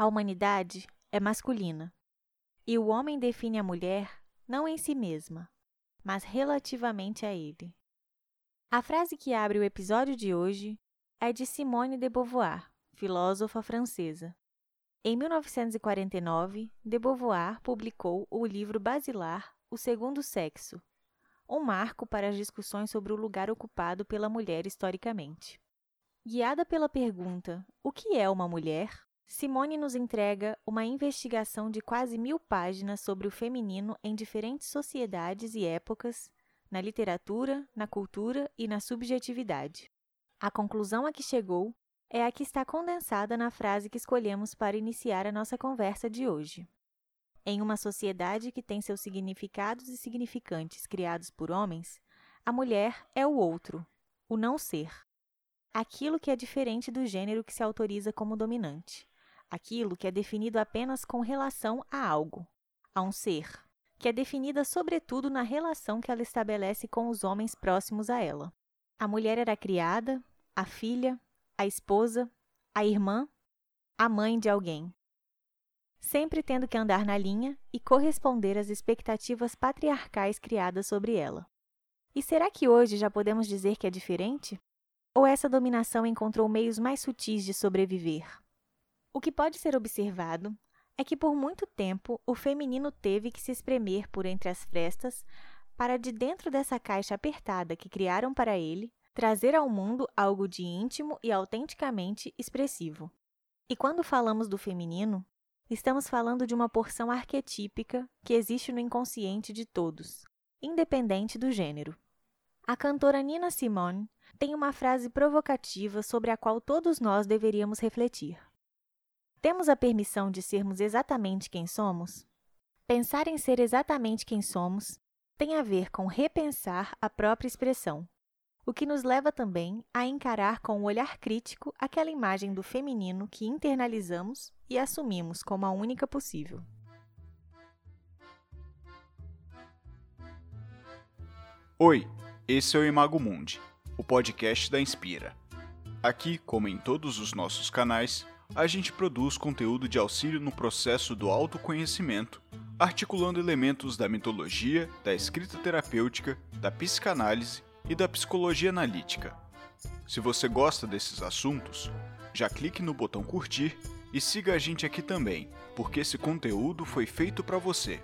A humanidade é masculina e o homem define a mulher não em si mesma, mas relativamente a ele. A frase que abre o episódio de hoje é de Simone de Beauvoir, filósofa francesa. Em 1949, de Beauvoir publicou o livro basilar O Segundo Sexo, um marco para as discussões sobre o lugar ocupado pela mulher historicamente. Guiada pela pergunta: o que é uma mulher? Simone nos entrega uma investigação de quase mil páginas sobre o feminino em diferentes sociedades e épocas, na literatura, na cultura e na subjetividade. A conclusão a que chegou é a que está condensada na frase que escolhemos para iniciar a nossa conversa de hoje. Em uma sociedade que tem seus significados e significantes criados por homens, a mulher é o outro, o não ser, aquilo que é diferente do gênero que se autoriza como dominante aquilo que é definido apenas com relação a algo, a um ser, que é definida sobretudo na relação que ela estabelece com os homens próximos a ela. A mulher era a criada, a filha, a esposa, a irmã, a mãe de alguém. Sempre tendo que andar na linha e corresponder às expectativas patriarcais criadas sobre ela. E será que hoje já podemos dizer que é diferente? Ou essa dominação encontrou meios mais sutis de sobreviver? O que pode ser observado é que por muito tempo o feminino teve que se espremer por entre as frestas para, de dentro dessa caixa apertada que criaram para ele, trazer ao mundo algo de íntimo e autenticamente expressivo. E quando falamos do feminino, estamos falando de uma porção arquetípica que existe no inconsciente de todos, independente do gênero. A cantora Nina Simone tem uma frase provocativa sobre a qual todos nós deveríamos refletir. Temos a permissão de sermos exatamente quem somos? Pensar em ser exatamente quem somos tem a ver com repensar a própria expressão, o que nos leva também a encarar com um olhar crítico aquela imagem do feminino que internalizamos e assumimos como a única possível. Oi, esse é o Imago Mundi, o podcast da Inspira. Aqui, como em todos os nossos canais, a gente produz conteúdo de auxílio no processo do autoconhecimento, articulando elementos da mitologia, da escrita terapêutica, da psicanálise e da psicologia analítica. Se você gosta desses assuntos, já clique no botão curtir e siga a gente aqui também, porque esse conteúdo foi feito para você.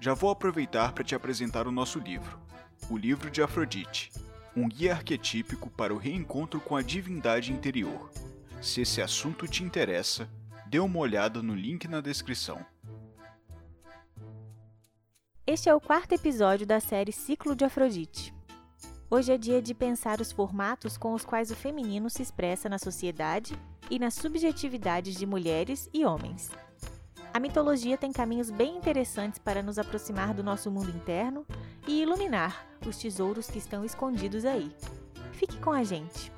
Já vou aproveitar para te apresentar o nosso livro, O Livro de Afrodite, um guia arquetípico para o reencontro com a divindade interior. Se esse assunto te interessa, dê uma olhada no link na descrição. Este é o quarto episódio da série Ciclo de Afrodite. Hoje é dia de pensar os formatos com os quais o feminino se expressa na sociedade e nas subjetividades de mulheres e homens. A mitologia tem caminhos bem interessantes para nos aproximar do nosso mundo interno e iluminar os tesouros que estão escondidos aí. Fique com a gente!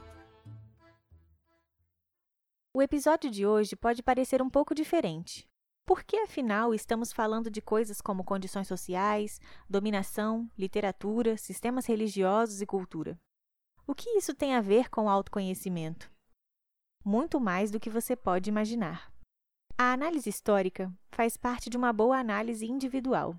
O episódio de hoje pode parecer um pouco diferente. Por que, afinal, estamos falando de coisas como condições sociais, dominação, literatura, sistemas religiosos e cultura? O que isso tem a ver com autoconhecimento? Muito mais do que você pode imaginar. A análise histórica faz parte de uma boa análise individual.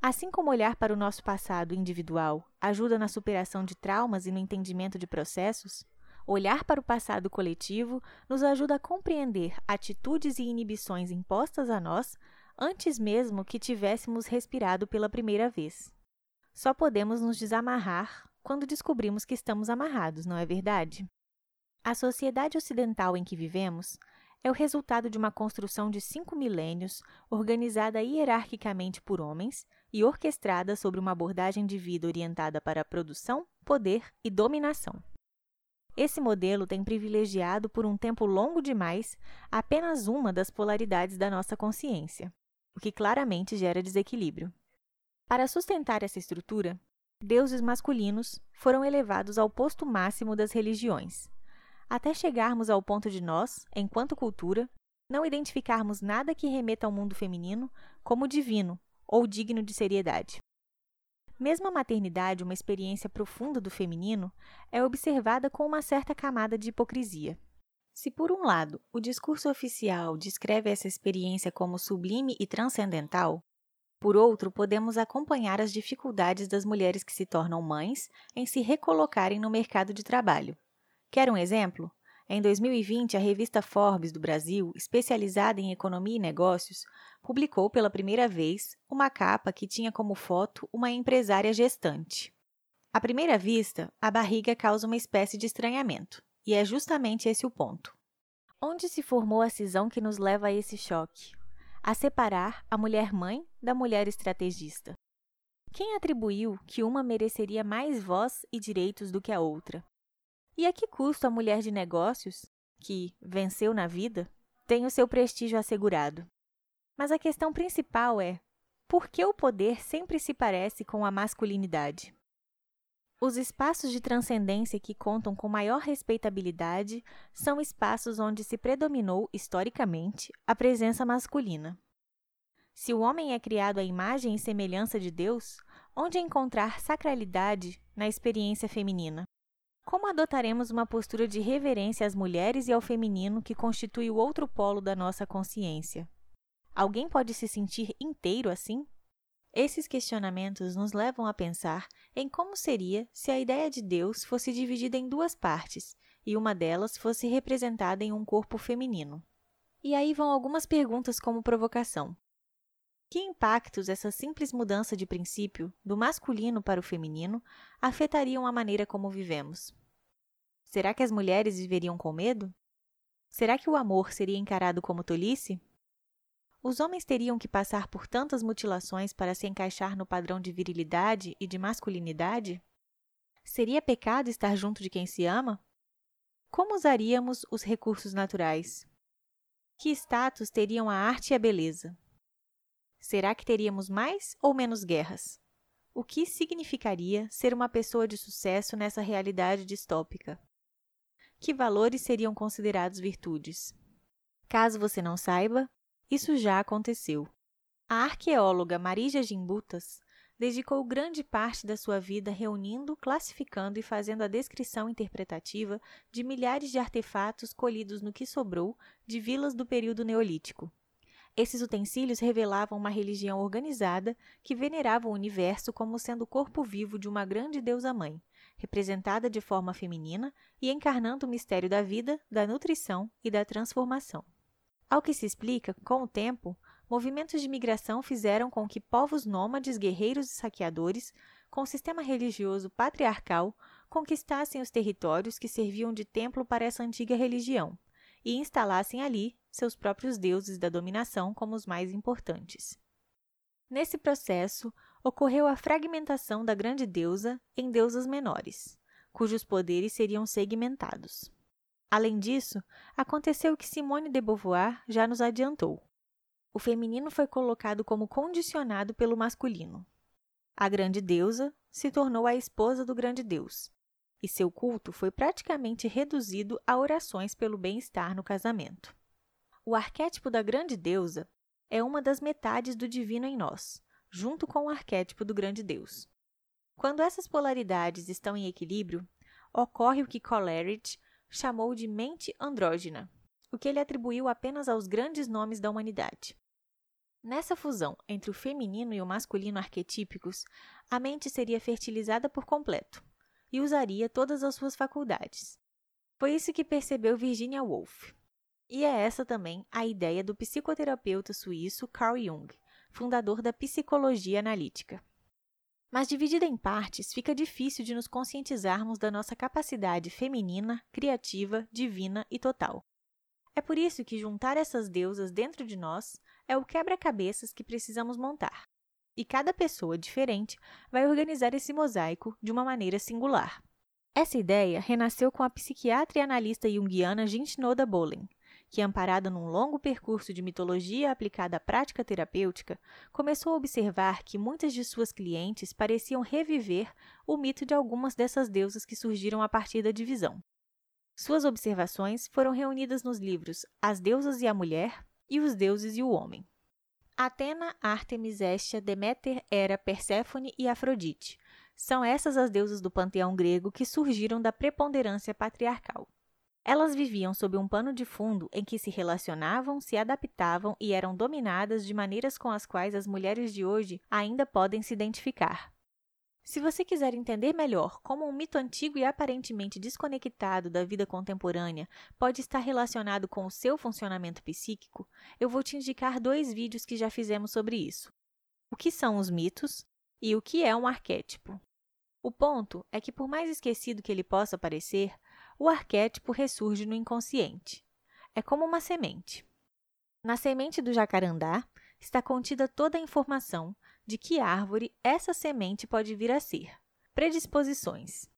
Assim como olhar para o nosso passado individual ajuda na superação de traumas e no entendimento de processos, Olhar para o passado coletivo nos ajuda a compreender atitudes e inibições impostas a nós antes mesmo que tivéssemos respirado pela primeira vez. Só podemos nos desamarrar quando descobrimos que estamos amarrados, não é verdade? A sociedade ocidental em que vivemos é o resultado de uma construção de cinco milênios organizada hierarquicamente por homens e orquestrada sobre uma abordagem de vida orientada para produção, poder e dominação. Esse modelo tem privilegiado por um tempo longo demais apenas uma das polaridades da nossa consciência, o que claramente gera desequilíbrio. Para sustentar essa estrutura, deuses masculinos foram elevados ao posto máximo das religiões, até chegarmos ao ponto de nós, enquanto cultura, não identificarmos nada que remeta ao mundo feminino como divino ou digno de seriedade. Mesmo a maternidade, uma experiência profunda do feminino, é observada com uma certa camada de hipocrisia. Se, por um lado, o discurso oficial descreve essa experiência como sublime e transcendental, por outro, podemos acompanhar as dificuldades das mulheres que se tornam mães em se recolocarem no mercado de trabalho. Quer um exemplo? Em 2020, a revista Forbes do Brasil, especializada em economia e negócios, publicou pela primeira vez uma capa que tinha como foto uma empresária gestante. À primeira vista, a barriga causa uma espécie de estranhamento, e é justamente esse o ponto. Onde se formou a cisão que nos leva a esse choque? A separar a mulher mãe da mulher estrategista. Quem atribuiu que uma mereceria mais voz e direitos do que a outra? E a que custo a mulher de negócios, que venceu na vida, tem o seu prestígio assegurado? Mas a questão principal é: por que o poder sempre se parece com a masculinidade? Os espaços de transcendência que contam com maior respeitabilidade são espaços onde se predominou, historicamente, a presença masculina. Se o homem é criado à imagem e semelhança de Deus, onde encontrar sacralidade na experiência feminina? Como adotaremos uma postura de reverência às mulheres e ao feminino que constitui o outro polo da nossa consciência? Alguém pode se sentir inteiro assim? Esses questionamentos nos levam a pensar em como seria se a ideia de Deus fosse dividida em duas partes e uma delas fosse representada em um corpo feminino. E aí vão algumas perguntas como provocação. Que impactos essa simples mudança de princípio, do masculino para o feminino, afetariam a maneira como vivemos? Será que as mulheres viveriam com medo? Será que o amor seria encarado como tolice? Os homens teriam que passar por tantas mutilações para se encaixar no padrão de virilidade e de masculinidade? Seria pecado estar junto de quem se ama? Como usaríamos os recursos naturais? Que status teriam a arte e a beleza? Será que teríamos mais ou menos guerras? O que significaria ser uma pessoa de sucesso nessa realidade distópica? Que valores seriam considerados virtudes? Caso você não saiba, isso já aconteceu. A arqueóloga Marija Gimbutas dedicou grande parte da sua vida reunindo, classificando e fazendo a descrição interpretativa de milhares de artefatos colhidos no que sobrou de vilas do período neolítico. Esses utensílios revelavam uma religião organizada que venerava o universo como sendo o corpo vivo de uma grande deusa-mãe, representada de forma feminina e encarnando o mistério da vida, da nutrição e da transformação. Ao que se explica, com o tempo, movimentos de migração fizeram com que povos nômades, guerreiros e saqueadores, com sistema religioso patriarcal, conquistassem os territórios que serviam de templo para essa antiga religião e instalassem ali seus próprios deuses da dominação como os mais importantes. Nesse processo, ocorreu a fragmentação da grande deusa em deusas menores, cujos poderes seriam segmentados. Além disso, aconteceu o que Simone de Beauvoir já nos adiantou. O feminino foi colocado como condicionado pelo masculino. A grande deusa se tornou a esposa do grande deus, e seu culto foi praticamente reduzido a orações pelo bem-estar no casamento. O arquétipo da grande deusa é uma das metades do divino em nós, junto com o arquétipo do grande Deus. Quando essas polaridades estão em equilíbrio, ocorre o que Coleridge chamou de mente andrógena, o que ele atribuiu apenas aos grandes nomes da humanidade. Nessa fusão entre o feminino e o masculino arquetípicos, a mente seria fertilizada por completo e usaria todas as suas faculdades. Foi isso que percebeu Virginia Woolf. E é essa também a ideia do psicoterapeuta suíço Carl Jung, fundador da psicologia analítica. Mas dividida em partes, fica difícil de nos conscientizarmos da nossa capacidade feminina, criativa, divina e total. É por isso que juntar essas deusas dentro de nós é o quebra-cabeças que precisamos montar. E cada pessoa diferente vai organizar esse mosaico de uma maneira singular. Essa ideia renasceu com a psiquiatra e analista junguiana Gintinoda Bollen, que, amparada num longo percurso de mitologia aplicada à prática terapêutica, começou a observar que muitas de suas clientes pareciam reviver o mito de algumas dessas deusas que surgiram a partir da divisão. Suas observações foram reunidas nos livros As Deusas e a Mulher e Os Deuses e o Homem. Atena, Ártemis, Hestia, Deméter, Hera, Perséfone e Afrodite. São essas as deusas do panteão grego que surgiram da preponderância patriarcal. Elas viviam sob um pano de fundo em que se relacionavam, se adaptavam e eram dominadas de maneiras com as quais as mulheres de hoje ainda podem se identificar. Se você quiser entender melhor como um mito antigo e aparentemente desconectado da vida contemporânea pode estar relacionado com o seu funcionamento psíquico, eu vou te indicar dois vídeos que já fizemos sobre isso. O que são os mitos e o que é um arquétipo. O ponto é que, por mais esquecido que ele possa parecer, o arquétipo ressurge no inconsciente. É como uma semente. Na semente do jacarandá está contida toda a informação de que árvore essa semente pode vir a ser. Predisposições.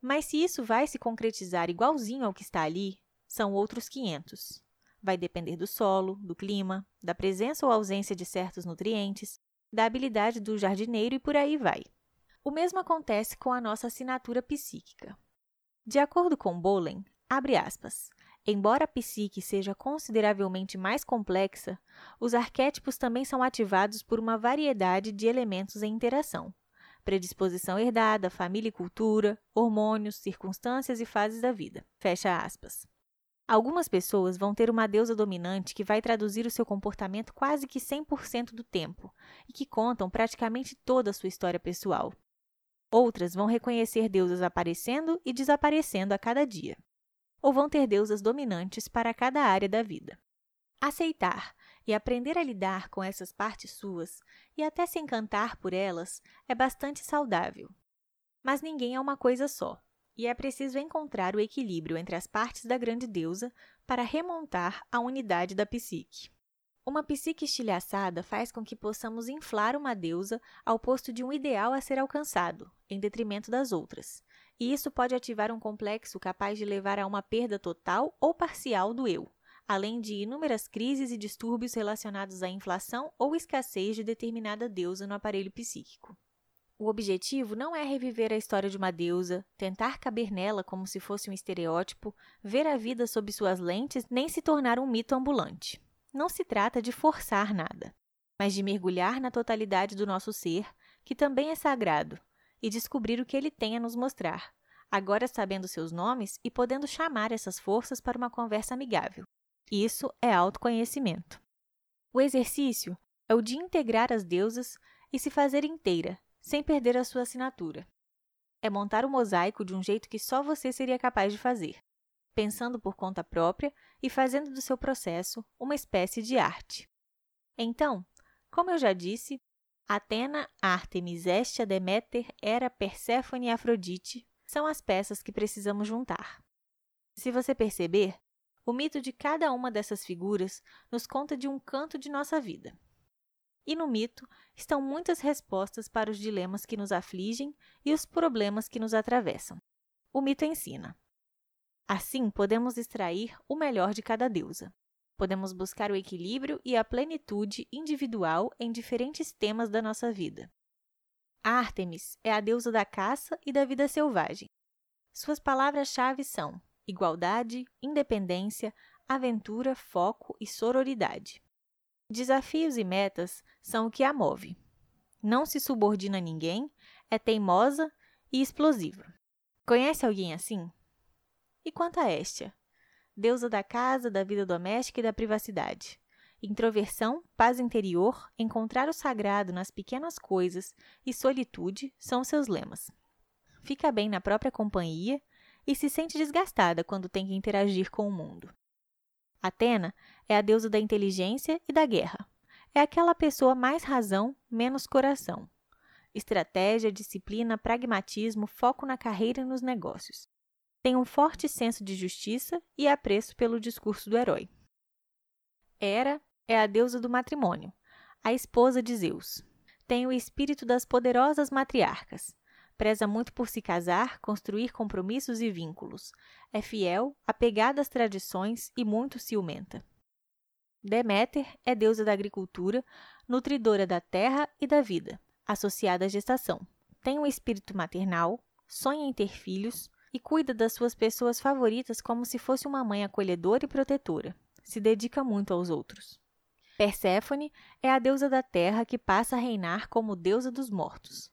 Mas se isso vai se concretizar igualzinho ao que está ali, são outros 500. Vai depender do solo, do clima, da presença ou ausência de certos nutrientes, da habilidade do jardineiro e por aí vai. O mesmo acontece com a nossa assinatura psíquica. De acordo com Bolen, abre aspas, Embora a psique seja consideravelmente mais complexa, os arquétipos também são ativados por uma variedade de elementos em interação. Predisposição herdada, família e cultura, hormônios, circunstâncias e fases da vida. Fecha aspas. Algumas pessoas vão ter uma deusa dominante que vai traduzir o seu comportamento quase que 100% do tempo e que contam praticamente toda a sua história pessoal. Outras vão reconhecer deusas aparecendo e desaparecendo a cada dia ou vão ter deusas dominantes para cada área da vida. Aceitar e aprender a lidar com essas partes suas e até se encantar por elas é bastante saudável. Mas ninguém é uma coisa só, e é preciso encontrar o equilíbrio entre as partes da grande deusa para remontar a unidade da psique. Uma psique estilhaçada faz com que possamos inflar uma deusa ao posto de um ideal a ser alcançado, em detrimento das outras, e isso pode ativar um complexo capaz de levar a uma perda total ou parcial do eu, além de inúmeras crises e distúrbios relacionados à inflação ou escassez de determinada deusa no aparelho psíquico. O objetivo não é reviver a história de uma deusa, tentar caber nela como se fosse um estereótipo, ver a vida sob suas lentes, nem se tornar um mito ambulante. Não se trata de forçar nada, mas de mergulhar na totalidade do nosso ser, que também é sagrado, e descobrir o que ele tem a nos mostrar, agora sabendo seus nomes e podendo chamar essas forças para uma conversa amigável. Isso é autoconhecimento. O exercício é o de integrar as deusas e se fazer inteira, sem perder a sua assinatura. É montar o mosaico de um jeito que só você seria capaz de fazer, pensando por conta própria e fazendo do seu processo uma espécie de arte. Então, como eu já disse, Atena, Ártemis, Hestia, Deméter, Hera, Perséfone e Afrodite são as peças que precisamos juntar. Se você perceber, o mito de cada uma dessas figuras nos conta de um canto de nossa vida. E no mito estão muitas respostas para os dilemas que nos afligem e os problemas que nos atravessam. O mito ensina. Assim, podemos extrair o melhor de cada deusa. Podemos buscar o equilíbrio e a plenitude individual em diferentes temas da nossa vida. Ártemis é a deusa da caça e da vida selvagem. Suas palavras-chave são igualdade, independência, aventura, foco e sororidade. Desafios e metas são o que a move. Não se subordina a ninguém, é teimosa e explosiva. Conhece alguém assim? E quanto a Estia? Deusa da casa, da vida doméstica e da privacidade. Introversão, paz interior, encontrar o sagrado nas pequenas coisas e solitude são seus lemas. Fica bem na própria companhia e se sente desgastada quando tem que interagir com o mundo. Atena é a deusa da inteligência e da guerra. É aquela pessoa mais razão, menos coração. Estratégia, disciplina, pragmatismo, foco na carreira e nos negócios tem um forte senso de justiça e apreço pelo discurso do herói. Hera é a deusa do matrimônio, a esposa de Zeus. Tem o espírito das poderosas matriarcas. Preza muito por se casar, construir compromissos e vínculos. É fiel, apegada às tradições e muito ciumenta. Deméter é deusa da agricultura, nutridora da terra e da vida, associada à gestação. Tem um espírito maternal, sonha em ter filhos, e cuida das suas pessoas favoritas como se fosse uma mãe acolhedora e protetora. Se dedica muito aos outros. Perséfone é a deusa da terra que passa a reinar como deusa dos mortos.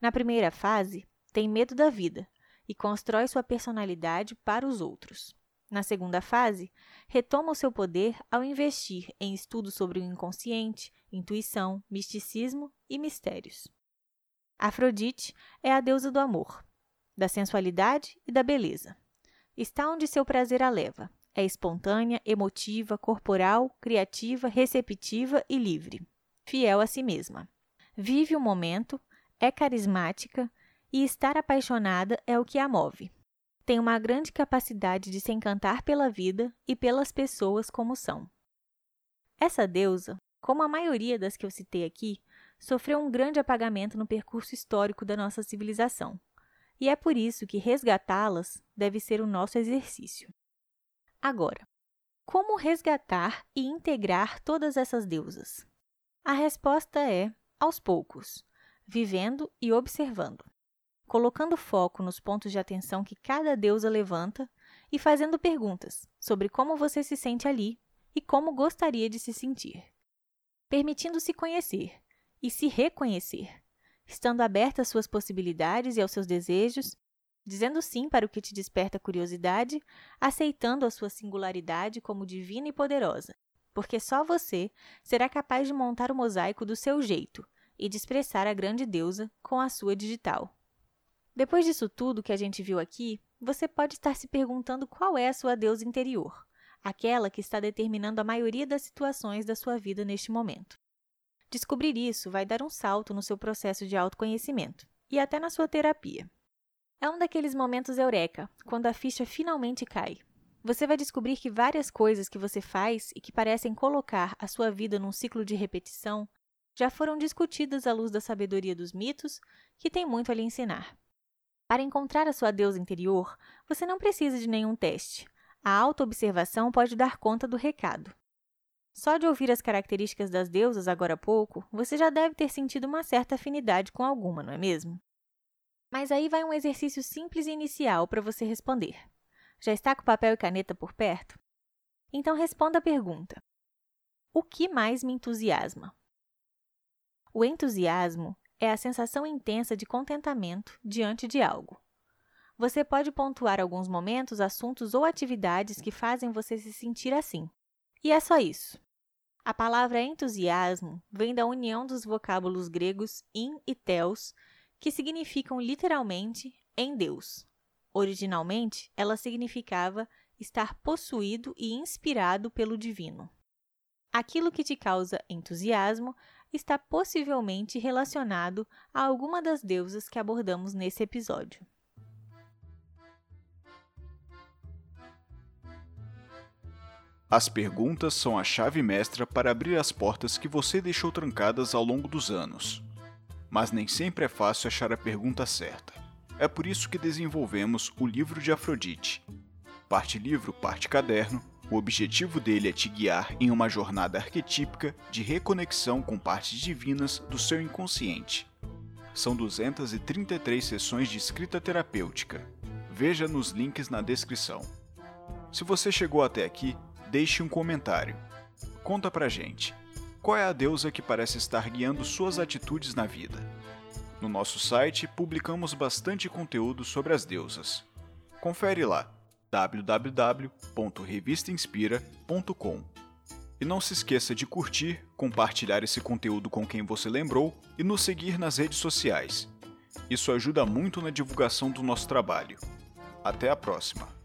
Na primeira fase, tem medo da vida e constrói sua personalidade para os outros. Na segunda fase, retoma o seu poder ao investir em estudos sobre o inconsciente, intuição, misticismo e mistérios. Afrodite é a deusa do amor, da sensualidade e da beleza. Está onde seu prazer a leva. É espontânea, emotiva, corporal, criativa, receptiva e livre. Fiel a si mesma. Vive o momento, é carismática e estar apaixonada é o que a move. Tem uma grande capacidade de se encantar pela vida e pelas pessoas como são. Essa deusa, como a maioria das que eu citei aqui, sofreu um grande apagamento no percurso histórico da nossa civilização e é por isso que resgatá-las deve ser o nosso exercício. Agora, como resgatar e integrar todas essas deusas? A resposta é aos poucos, vivendo e observando, colocando foco nos pontos de atenção que cada deusa levanta e fazendo perguntas sobre como você se sente ali e como gostaria de se sentir, permitindo-se conhecer e se reconhecer estando aberta às suas possibilidades e aos seus desejos, dizendo sim para o que te desperta curiosidade, aceitando a sua singularidade como divina e poderosa, porque só você será capaz de montar o mosaico do seu jeito e de expressar a grande deusa com a sua digital. Depois disso tudo que a gente viu aqui, você pode estar se perguntando qual é a sua deusa interior, aquela que está determinando a maioria das situações da sua vida neste momento. Descobrir isso vai dar um salto no seu processo de autoconhecimento e até na sua terapia. É um daqueles momentos eureka, quando a ficha finalmente cai. Você vai descobrir que várias coisas que você faz e que parecem colocar a sua vida num ciclo de repetição já foram discutidas à luz da sabedoria dos mitos, que tem muito a lhe ensinar. Para encontrar a sua deusa interior, você não precisa de nenhum teste. A autoobservação pode dar conta do recado. Só de ouvir as características das deusas agora há pouco, você já deve ter sentido uma certa afinidade com alguma, não é mesmo? Mas aí vai um exercício simples e inicial para você responder. Já está com papel e caneta por perto? Então responda a pergunta: O que mais me entusiasma? O entusiasmo é a sensação intensa de contentamento diante de algo. Você pode pontuar alguns momentos, assuntos ou atividades que fazem você se sentir assim. E é só isso. A palavra entusiasmo vem da união dos vocábulos gregos in e theos, que significam literalmente em Deus. Originalmente, ela significava estar possuído e inspirado pelo divino. Aquilo que te causa entusiasmo está possivelmente relacionado a alguma das deusas que abordamos nesse episódio. As perguntas são a chave mestra para abrir as portas que você deixou trancadas ao longo dos anos. Mas nem sempre é fácil achar a pergunta certa. É por isso que desenvolvemos o livro de Afrodite. Parte livro, parte caderno, o objetivo dele é te guiar em uma jornada arquetípica de reconexão com partes divinas do seu inconsciente. São 233 sessões de escrita terapêutica. Veja nos links na descrição. Se você chegou até aqui, deixe um comentário. Conta pra gente. Qual é a deusa que parece estar guiando suas atitudes na vida? No nosso site publicamos bastante conteúdo sobre as deusas. Confere lá www.revistainspira.com. E não se esqueça de curtir, compartilhar esse conteúdo com quem você lembrou e nos seguir nas redes sociais. Isso ajuda muito na divulgação do nosso trabalho. Até a próxima!